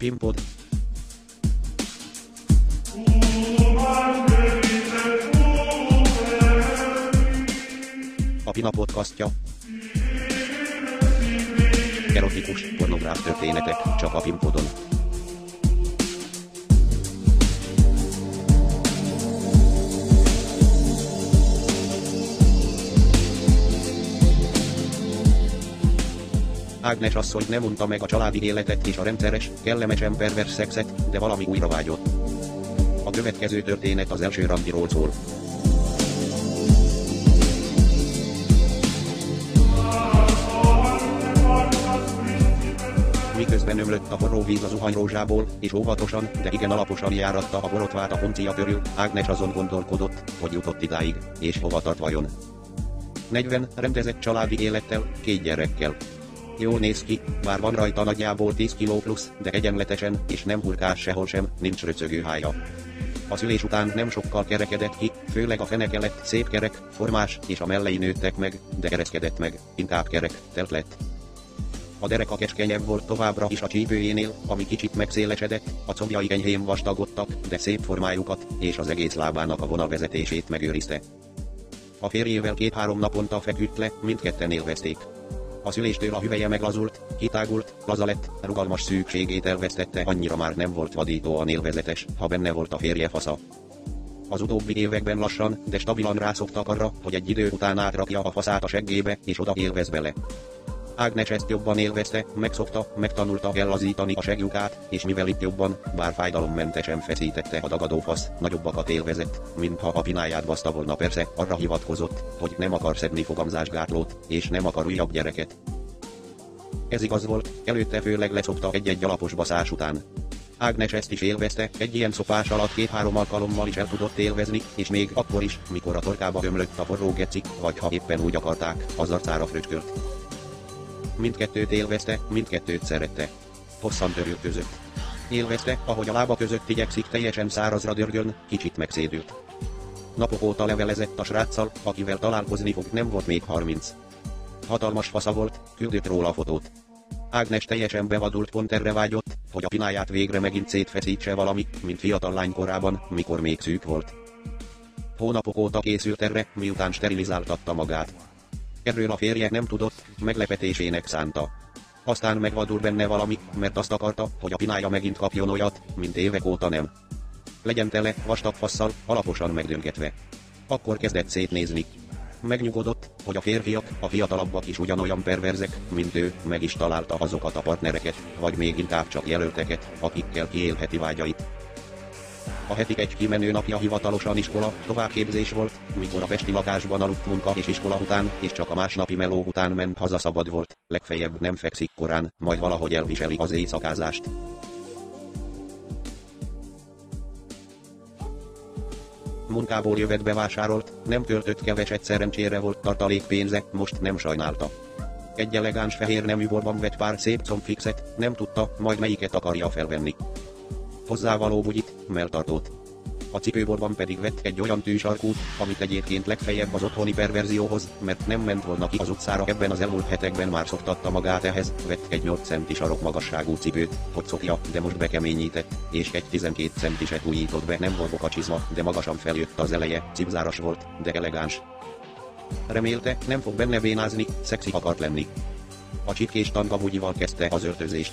Pimpod. A Pina podcastja. Erotikus, pornográf történetek, csak a Pimpodon. Ágnes asszony nem unta meg a családi életet és a rendszeres, kellemesen pervers szexet, de valami újra vágyott. A következő történet az első randiról szól. Miközben ömlött a forró víz az zuhanyrózsából, és óvatosan, de igen alaposan járatta a borotvát a poncia körül, Ágnes azon gondolkodott, hogy jutott idáig, és hova tart vajon. 40 rendezett családi élettel, két gyerekkel. Jól néz ki, bár van rajta nagyjából 10 kiló plusz, de egyenletesen, és nem hurkás sehol sem, nincs röcögő hája. A szülés után nem sokkal kerekedett ki, főleg a feneke lett szép kerek, formás, és a mellei nőttek meg, de ereszkedett meg, inkább kerek, telt lett. A dereka keskenyebb volt továbbra is a csípőjénél, ami kicsit megszélesedett, a combjai enyhén vastagodtak, de szép formájukat, és az egész lábának a vonalvezetését megőrizte. A férjével két-három naponta feküdt le, mindketten élvezték. A szüléstől a hüvelye meglazult, kitágult, laza lett, rugalmas szűkségét elvesztette, annyira már nem volt vadítóan élvezetes, ha benne volt a férje fasza. Az utóbbi években lassan, de stabilan rászoktak arra, hogy egy idő után átrakja a faszát a seggébe, és oda élvez bele. Ágnes ezt jobban élvezte, megszokta, megtanulta ellazítani a segjukát, és mivel itt jobban, bár fájdalommentesen feszítette a dagadó fasz, nagyobbakat élvezett, mintha a pináját baszta volna persze, arra hivatkozott, hogy nem akar szedni fogamzásgátlót, és nem akar újabb gyereket. Ez igaz volt, előtte főleg leszokta egy-egy alapos baszás után. Ágnes ezt is élvezte, egy ilyen szopás alatt két-három alkalommal is el tudott élvezni, és még akkor is, mikor a torkába ömlött a forró gecik, vagy ha éppen úgy akarták, az arcára fröcskört. Mindkettőt élvezte, mindkettőt szerette. Hosszan törülközött. Élvezte, ahogy a lába között igyekszik teljesen szárazra dörgön, kicsit megszédült. Napok óta levelezett a sráccal, akivel találkozni fog, nem volt még 30. Hatalmas fasza volt, küldött róla a fotót. Ágnes teljesen bevadult pont erre vágyott, hogy a pináját végre megint szétfeszítse valami, mint fiatal lány korában, mikor még szűk volt. Hónapok óta készült erre, miután sterilizáltatta magát. Erről a férje nem tudott, meglepetésének szánta. Aztán megvadul benne valami, mert azt akarta, hogy a pinája megint kapjon olyat, mint évek óta nem. Legyen tele, vastag fasszal, alaposan megdöngetve. Akkor kezdett szétnézni. Megnyugodott, hogy a férfiak, a fiatalabbak is ugyanolyan perverzek, mint ő, meg is találta azokat a partnereket, vagy még inkább csak jelölteket, akikkel kiélheti vágyait. A hetik egy kimenő napja hivatalosan iskola, továbbképzés volt, mikor a pesti lakásban aludt munka és iskola után, és csak a másnapi meló után ment haza szabad volt, legfeljebb nem fekszik korán, majd valahogy elviseli az éjszakázást. Munkából jövet bevásárolt, nem költött keveset szerencsére volt tartalékpénze, most nem sajnálta. Egy elegáns fehér nemű borban vett pár szép combfixet, nem tudta, majd melyiket akarja felvenni hozzávaló bugyit, melltartót. A cipőborban pedig vett egy olyan tűsarkút, amit egyébként legfeljebb az otthoni perverzióhoz, mert nem ment volna ki az utcára ebben az elmúlt hetekben már szoktatta magát ehhez, vett egy 8 centi sarok magasságú cipőt, hogy szokja, de most bekeményített, és egy 12 centiset újított be, nem volt bokacsizma, de magasan feljött az eleje, cipzáras volt, de elegáns. Remélte, nem fog benne vénázni, szexi akart lenni. A csipkés tanga bugyival kezdte az öltözést.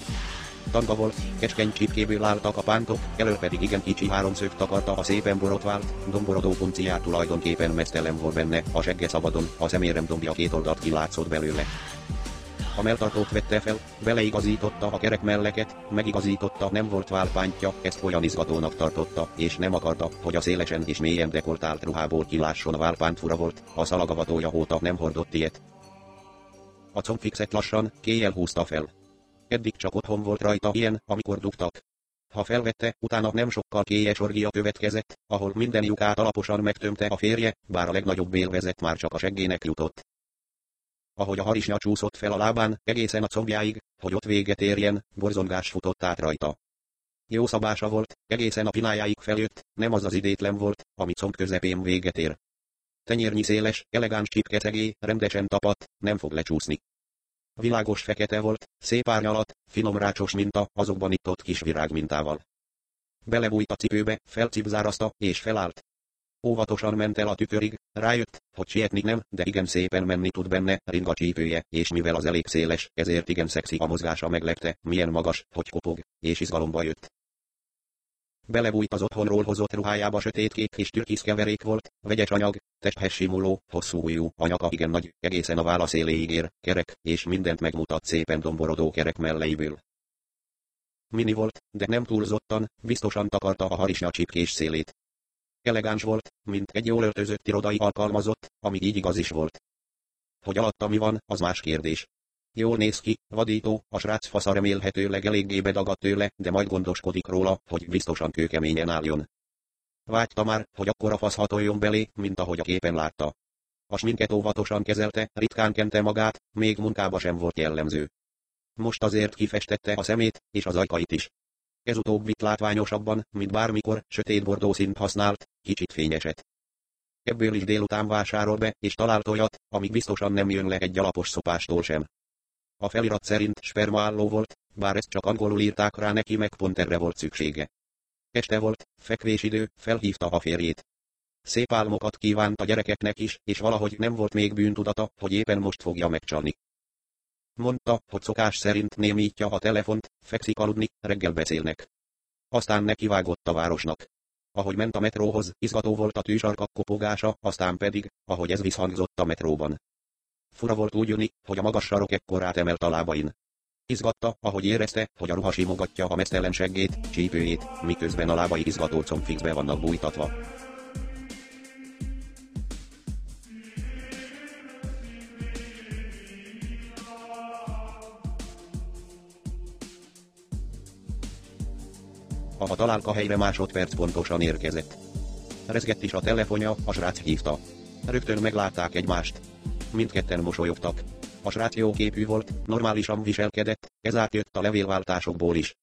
Tanga volt, keskeny csipkéből álltak a pántok, elő pedig igen kicsi háromszög takarta a szépen borotvált, domborodó punciát tulajdonképpen mesztelen volt benne, a segge szabadon, a szemérem dombja két oldalt kilátszott belőle. A melltartót vette fel, beleigazította a kerek melleket, megigazította, nem volt válpántja, ezt olyan izgatónak tartotta, és nem akarta, hogy a szélesen és mélyen dekoltált ruhából kilásson a válpánt fura volt, a szalagavatója óta nem hordott ilyet. A combfixet lassan, kéjjel húzta fel. Eddig csak otthon volt rajta ilyen, amikor dugtak. Ha felvette, utána nem sokkal kélyes orgia következett, ahol minden lyukát alaposan megtömte a férje, bár a legnagyobb élvezet már csak a seggének jutott. Ahogy a harisnya csúszott fel a lábán, egészen a combjáig, hogy ott véget érjen, borzongás futott át rajta. Jó szabása volt, egészen a pinájáig feljött, nem az az idétlen volt, ami comb közepén véget ér. Tenyérnyi széles, elegáns csipkecegé, rendesen tapadt, nem fog lecsúszni. Világos fekete volt, szép árnyalat, finom rácsos minta, azokban itt ott kis virág mintával. Belebújt a cipőbe, felcipzárazta, és felállt. Óvatosan ment el a tükörig, rájött, hogy sietni nem, de igen szépen menni tud benne, ring a csípője, és mivel az elég széles, ezért igen szexi a mozgása meglepte, milyen magas, hogy kopog, és izgalomba jött. Belebújt az otthonról hozott ruhájába sötétkék és türkisz keverék volt, vegyes anyag, testhez simuló, hosszú ujjú, anyaka igen nagy, egészen a válasz éléig ér, kerek, és mindent megmutat szépen domborodó kerek melleiből. Mini volt, de nem túlzottan, biztosan takarta a harisnya csipkés szélét. Elegáns volt, mint egy jól öltözött irodai alkalmazott, ami így igaz is volt. Hogy alatta mi van, az más kérdés. Jól néz ki, vadító, a srác fasza remélhetőleg eléggé bedagadt tőle, de majd gondoskodik róla, hogy biztosan kőkeményen álljon. Vágyta már, hogy akkor a fasz hatoljon belé, mint ahogy a képen látta. A sminket óvatosan kezelte, ritkán kente magát, még munkába sem volt jellemző. Most azért kifestette a szemét, és az ajkait is. Ez utóbbit látványosabban, mint bármikor, sötét bordó használt, kicsit fényeset. Ebből is délután vásárol be, és talált olyat, amíg biztosan nem jön le egy alapos szopástól sem. A felirat szerint spermaálló volt, bár ezt csak angolul írták rá neki meg pont erre volt szüksége. Este volt, fekvésidő, felhívta a férjét. Szép álmokat kívánt a gyerekeknek is, és valahogy nem volt még bűntudata, hogy éppen most fogja megcsalni. Mondta, hogy szokás szerint némítja a telefont, fekszik aludni, reggel beszélnek. Aztán nekivágott a városnak. Ahogy ment a metróhoz, izgató volt a tűzsarkak kopogása, aztán pedig, ahogy ez visszhangzott a metróban. Fura volt úgy jönni, hogy a magas sarok ekkorát emelt a lábain. Izgatta, ahogy érezte, hogy a ruha simogatja a mesztelen seggét, csípőjét, miközben a lábai izgató combfixbe vannak bújtatva. A találka helyre másodperc pontosan érkezett. Rezgett is a telefonja, a srác hívta. Rögtön meglátták egymást. Mindketten mosolyogtak. A srác jó képű volt, normálisan viselkedett, ez átjött a levélváltásokból is.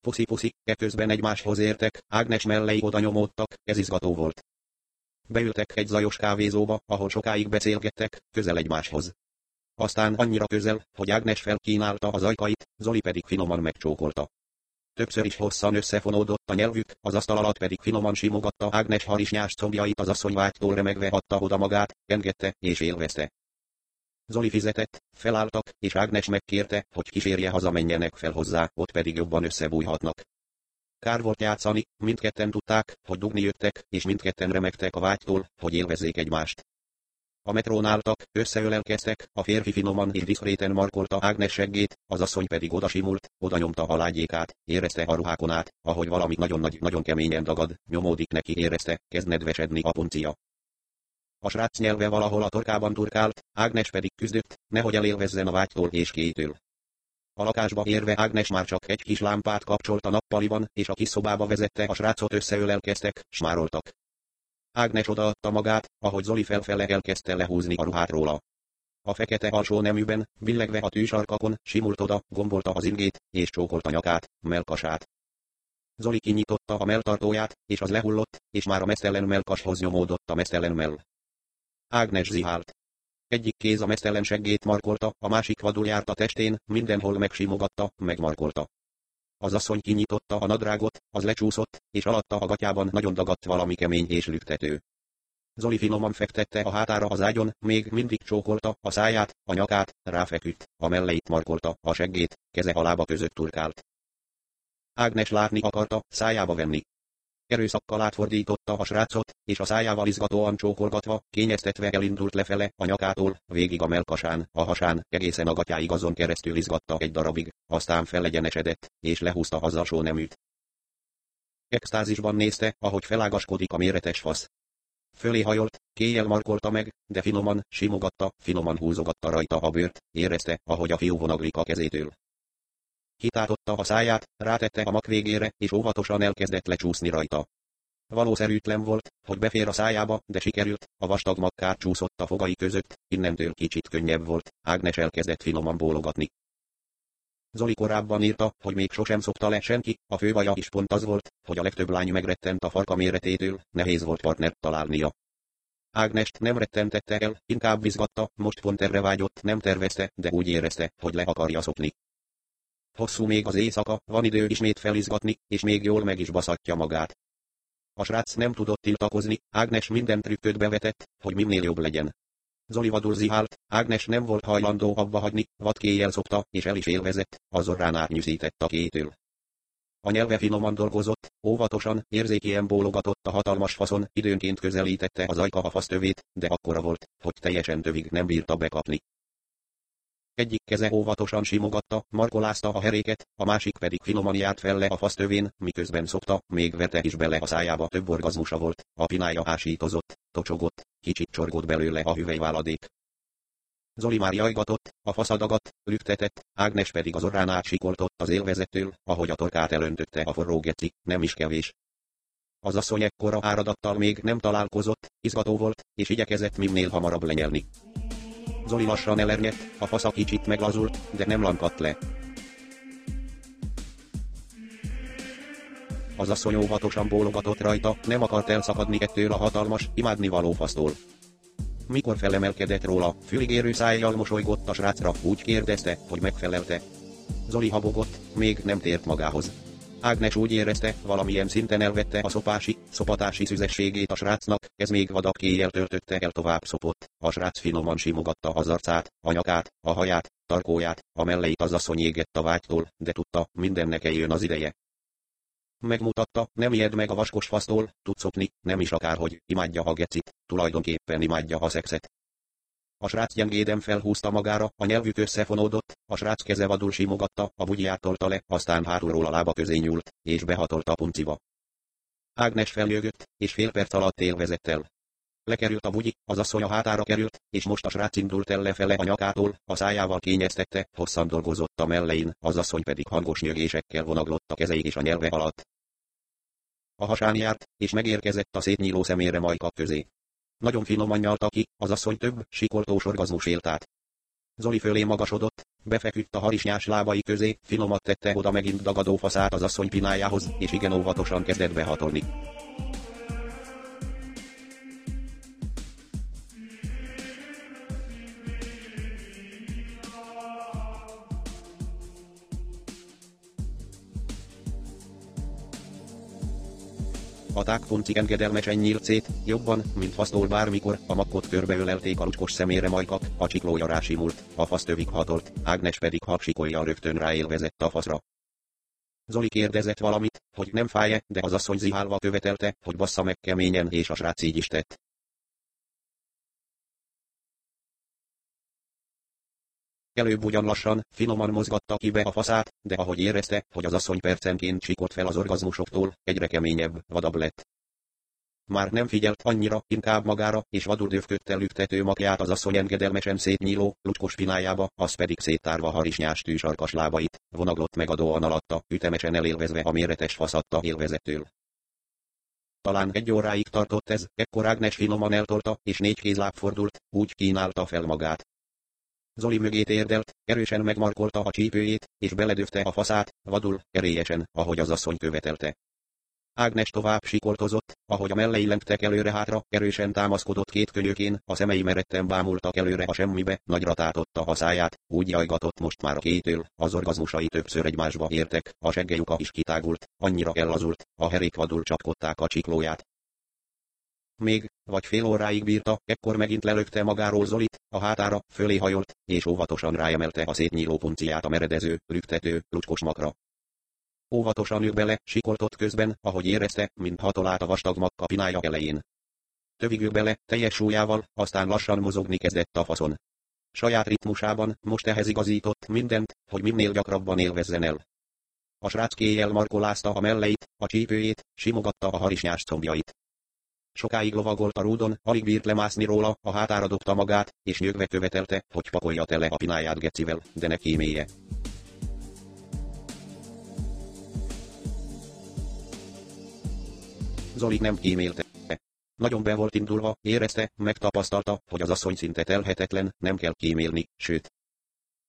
Puszi-puszi, eközben egymáshoz értek, Ágnes mellei oda nyomódtak, ez izgató volt. Beültek egy zajos kávézóba, ahol sokáig beszélgettek, közel egymáshoz. Aztán annyira közel, hogy Ágnes felkínálta az ajkait, Zoli pedig finoman megcsókolta. Többször is hosszan összefonódott a nyelvük, az asztal alatt pedig finoman simogatta Ágnes harisnyás combjait az asszonyvágytól remegve adta oda magát, engedte és élvezte. Zoli fizetett, felálltak, és Ágnes megkérte, hogy kísérje hazamenjenek fel hozzá, ott pedig jobban összebújhatnak. Kár volt játszani, mindketten tudták, hogy dugni jöttek, és mindketten remegtek a vágytól, hogy élvezzék egymást. A metrón álltak, összeölelkeztek, a férfi finoman és diszkréten markolta Ágnes seggét, az asszony pedig odasimult, oda nyomta a lágyékát, érezte a ruhákon át, ahogy valami nagyon nagy, nagyon keményen dagad, nyomódik neki érezte, kezd nedvesedni a puncia. A srác nyelve valahol a torkában turkált, Ágnes pedig küzdött, nehogy elélvezzen a vágytól és kétől. A lakásba érve Ágnes már csak egy kis lámpát kapcsolt a nappaliban, és a kis szobába vezette a srácot összeölelkeztek, smároltak. Ágnes odaadta magát, ahogy Zoli felfele elkezdte lehúzni a ruhát róla. A fekete alsó neműben, billegve a tűsarkakon, simult oda, gombolta az ingét, és csókolta nyakát, melkasát. Zoli kinyitotta a melltartóját, és az lehullott, és már a mesztelen melkashoz nyomódott a mesztelen mell. Ágnes zihált. Egyik kéz a mesztelen seggét markolta, a másik vadul járt a testén, mindenhol megsimogatta, megmarkolta. Az asszony kinyitotta a nadrágot, az lecsúszott, és alatta a gatyában nagyon dagadt valami kemény és lüktető. Zoli finoman fektette a hátára az ágyon, még mindig csókolta a száját, a nyakát, ráfeküdt, a melleit markolta, a seggét, keze a lába között turkált. Ágnes látni akarta, szájába venni, Erőszakkal átfordította a srácot, és a szájával izgatóan csókolgatva, kényeztetve elindult lefele, a nyakától, végig a melkasán, a hasán, egészen a gatyáig azon keresztül izgatta egy darabig, aztán felegyenesedett, és lehúzta az alsó neműt. Extázisban nézte, ahogy felágaskodik a méretes fasz. Fölé hajolt, kéjjel markolta meg, de finoman, simogatta, finoman húzogatta rajta a bőrt, érezte, ahogy a fiú vonaglik a kezétől. Kitátotta a száját, rátette a mak végére, és óvatosan elkezdett lecsúszni rajta. Valószerűtlen volt, hogy befér a szájába, de sikerült, a vastag makkár csúszott a fogai között, innentől kicsit könnyebb volt, Ágnes elkezdett finoman bólogatni. Zoli korábban írta, hogy még sosem szokta le senki, a fővaja is pont az volt, hogy a legtöbb lány megrettent a farka méretétől, nehéz volt partnert találnia. Ágnest nem rettentette el, inkább bizgatta, most pont erre vágyott, nem tervezte, de úgy érezte, hogy le akarja szopni. Hosszú még az éjszaka, van idő ismét felizgatni, és még jól meg is baszatja magát. A srác nem tudott tiltakozni, Ágnes minden trükköt bevetett, hogy minél jobb legyen. Zoli vadul zihált, Ágnes nem volt hajlandó abba hagyni, vadkéjjel szokta, és el is élvezett, az orrán a kétől. A nyelve finoman dolgozott, óvatosan, érzékien bólogatott a hatalmas faszon, időnként közelítette az ajka a fasztövét, de akkora volt, hogy teljesen tövig nem bírta bekapni. Egyik keze óvatosan simogatta, markolázta a heréket, a másik pedig finoman járt felle a fasztövén, miközben szokta, még verte is bele a szájába több orgazmusa volt, a pinája ásítozott, tocsogott, kicsit csorgott belőle a hüvelyváladék. Zoli már jajgatott, a faszadagat, lüktetett, Ágnes pedig az orrán átsikoltott az élvezettől, ahogy a torkát elöntötte a forró geci, nem is kevés. Az asszony ekkora áradattal még nem találkozott, izgató volt, és igyekezett minél hamarabb lenyelni. Zoli lassan elernyett, a fasza kicsit meglazult, de nem lankadt le. Az asszony óvatosan bólogatott rajta, nem akart elszakadni ettől a hatalmas, imádnivaló fasztól. Mikor felemelkedett róla, füligérő szájjal mosolygott a srácra, úgy kérdezte, hogy megfelelte. Zoli habogott, még nem tért magához. Ágnes úgy érezte, valamilyen szinten elvette a szopási, szopatási szüzességét a srácnak, ez még vadak kéjjel töltötte el tovább szopott. A srác finoman simogatta az arcát, a nyakát, a haját, tarkóját, a melleit az asszony égett a vágytól, de tudta, mindennek eljön az ideje. Megmutatta, nem ijed meg a vaskos fasztól, tud szopni, nem is akárhogy, imádja a gecit, tulajdonképpen imádja a szexet. A srác gyengéden felhúzta magára, a nyelvük összefonódott, a srác keze vadul simogatta, a bugyját tolta le, aztán hátulról a lába közé nyúlt, és behatolta a punciba. Ágnes feljövött, és fél perc alatt élvezett el. Lekerült a bugyi, az asszony a hátára került, és most a srác indult el lefele a nyakától, a szájával kényeztette, hosszan dolgozott a mellein, az asszony pedig hangos nyögésekkel vonaglott a kezeig és a nyelve alatt. A hasán járt, és megérkezett a szétnyíló szemére majka közé. Nagyon finoman nyalta ki, az asszony több, sikoltós orgazmus élt át. Zoli fölé magasodott, befeküdt a harisnyás lábai közé, finomat tette oda megint dagadó faszát az asszony pinájához, és igen óvatosan kezdett behatolni. A tágpuncig engedelmesen nyílt szét, jobban, mint fasztól bármikor, a makkot körbeölelték a lucskos szemére majkak, a csiklója rásimult, a fasztövig hatolt, Ágnes pedig hapsikolja rögtön ráélvezett a faszra. Zoli kérdezett valamit, hogy nem fáj-e, de az asszony zihálva követelte, hogy bassza meg keményen, és a srác így is tett. Előbb ugyan lassan, finoman mozgatta ki be a faszát, de ahogy érezte, hogy az asszony percenként sikott fel az orgazmusoktól, egyre keményebb, vadabb lett. Már nem figyelt annyira, inkább magára, és vadul dövködtel lüktető makját az asszony engedelmesen szétnyíló, lucskos pinájába, az pedig széttárva harisnyás tűsarkas lábait, vonaglott megadóan alatta, ütemesen elélvezve a méretes faszatta élvezettől. Talán egy óráig tartott ez, ekkor Ágnes finoman eltolta, és négy kézláb fordult, úgy kínálta fel magát, Zoli mögét érdelt, erősen megmarkolta a csípőjét, és beledöfte a faszát, vadul, erélyesen, ahogy az asszony követelte. Ágnes tovább sikoltozott, ahogy a mellei lentek előre-hátra, erősen támaszkodott két kölyökén, a szemei meretten bámultak előre a semmibe, nagyra tátotta a száját, úgy jajgatott most már a kétől, az orgazmusai többször egymásba értek, a seggejuka is kitágult, annyira ellazult, a herék vadul csapkodták a csiklóját, még, vagy fél óráig bírta, ekkor megint lelökte magáról Zolit, a hátára, fölé hajolt, és óvatosan ráemelte a szétnyíló punciát a meredező, lüktető, lucskos makra. Óvatosan ült bele, sikoltott közben, ahogy érezte, mint hatolált a vastag makkapinája elején. Tövig bele, teljes súlyával, aztán lassan mozogni kezdett a faszon. Saját ritmusában, most ehhez igazított mindent, hogy minél gyakrabban élvezzen el. A srác kéjjel markolázta a melleit, a csípőjét, simogatta a harisnyás combjait. Sokáig lovagolt a rúdon, alig bírt lemászni róla, a hátára dobta magát, és nyögve követelte, hogy pakolja tele a pináját gecivel, de ne kímélje. Zoli nem kímélte. Nagyon be volt indulva, érezte, megtapasztalta, hogy az asszony szinte telhetetlen, nem kell kímélni, sőt.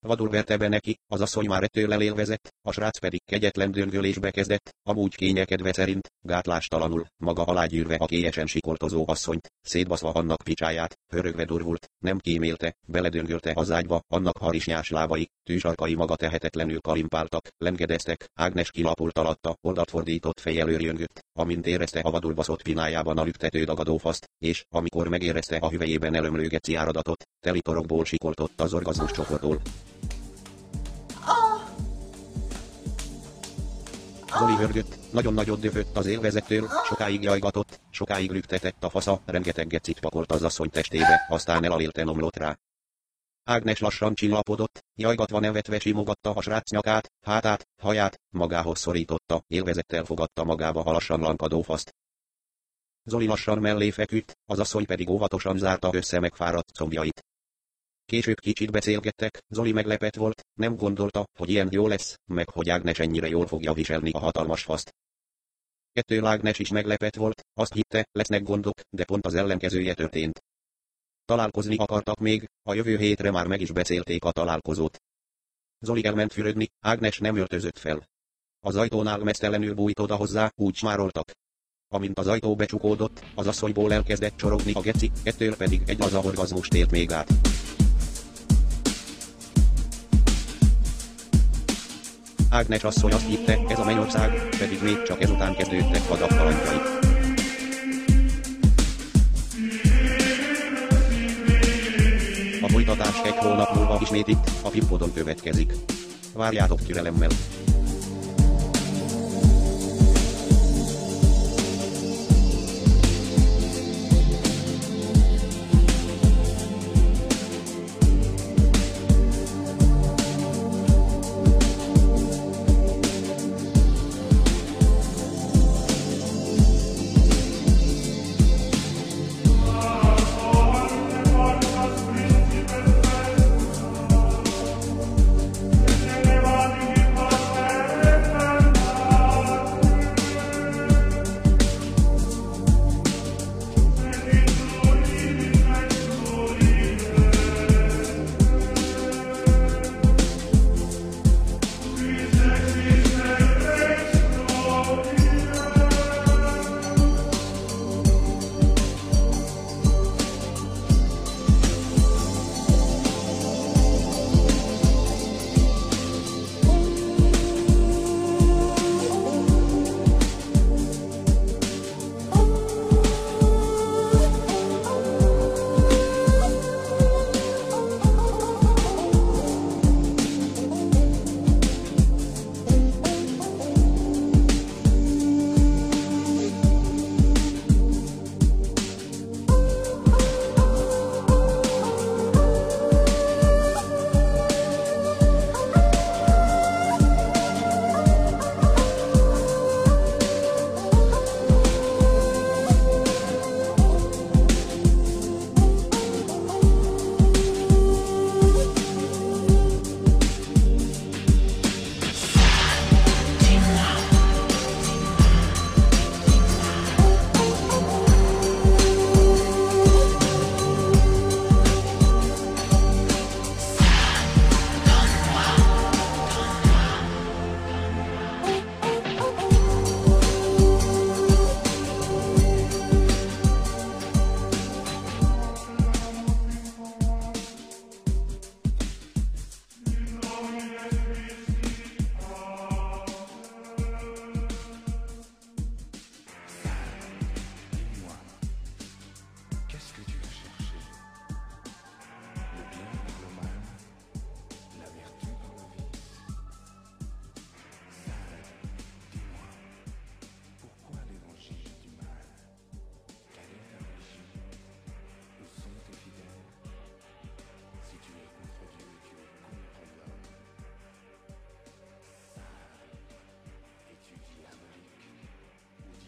Vadul verte be neki, az asszony már ettől lelélvezett, a srác pedig kegyetlen döngölésbe kezdett, amúgy kényekedve szerint, gátlástalanul, maga alágyűrve a kélyesen sikoltozó asszonyt, szétbaszva annak picsáját, hörögve durvult, nem kímélte, beledöngölte az ágyba, annak harisnyás lábai, tűzsarkai maga tehetetlenül kalimpáltak, lengedeztek, Ágnes kilapult alatta, oldalt fordított fejjel őrjöngött, amint érezte a vadul baszott pinájában a lüktető dagadófaszt, és, amikor megérezte a hüvelyében elömlő geci áradatot, teli torokból sikoltott az orgazmus csoportól. Zoli hörgött, nagyon nagyot dövött az élvezettől, sokáig jajgatott, sokáig lüktetett a fasza, rengeteg gecit pakolt az asszony testébe, aztán elalélten omlott rá. Ágnes lassan csillapodott, jajgatva nevetve simogatta a srác nyakát, hátát, haját, magához szorította, élvezettel fogadta magába a lassan lankadó faszt. Zoli lassan mellé feküdt, az asszony pedig óvatosan zárta össze megfáradt combjait. Később kicsit beszélgettek, Zoli meglepett volt, nem gondolta, hogy ilyen jó lesz, meg hogy Ágnes ennyire jól fogja viselni a hatalmas faszt. Kettő Ágnes is meglepett volt, azt hitte, lesznek gondok, de pont az ellenkezője történt. Találkozni akartak még, a jövő hétre már meg is beszélték a találkozót. Zoli elment fürödni, Ágnes nem öltözött fel. Az ajtónál mesztelenül bújt oda hozzá, úgy smároltak. Amint az ajtó becsukódott, az asszonyból elkezdett csorogni a geci, ettől pedig egy laza orgazmust élt még át. Ágnes asszony azt hitte, ez a mennyország, pedig még csak ezután kezdődtek vadak kalandjai. A folytatás egy hónap múlva ismét itt, a Pippodon következik. Várjátok türelemmel.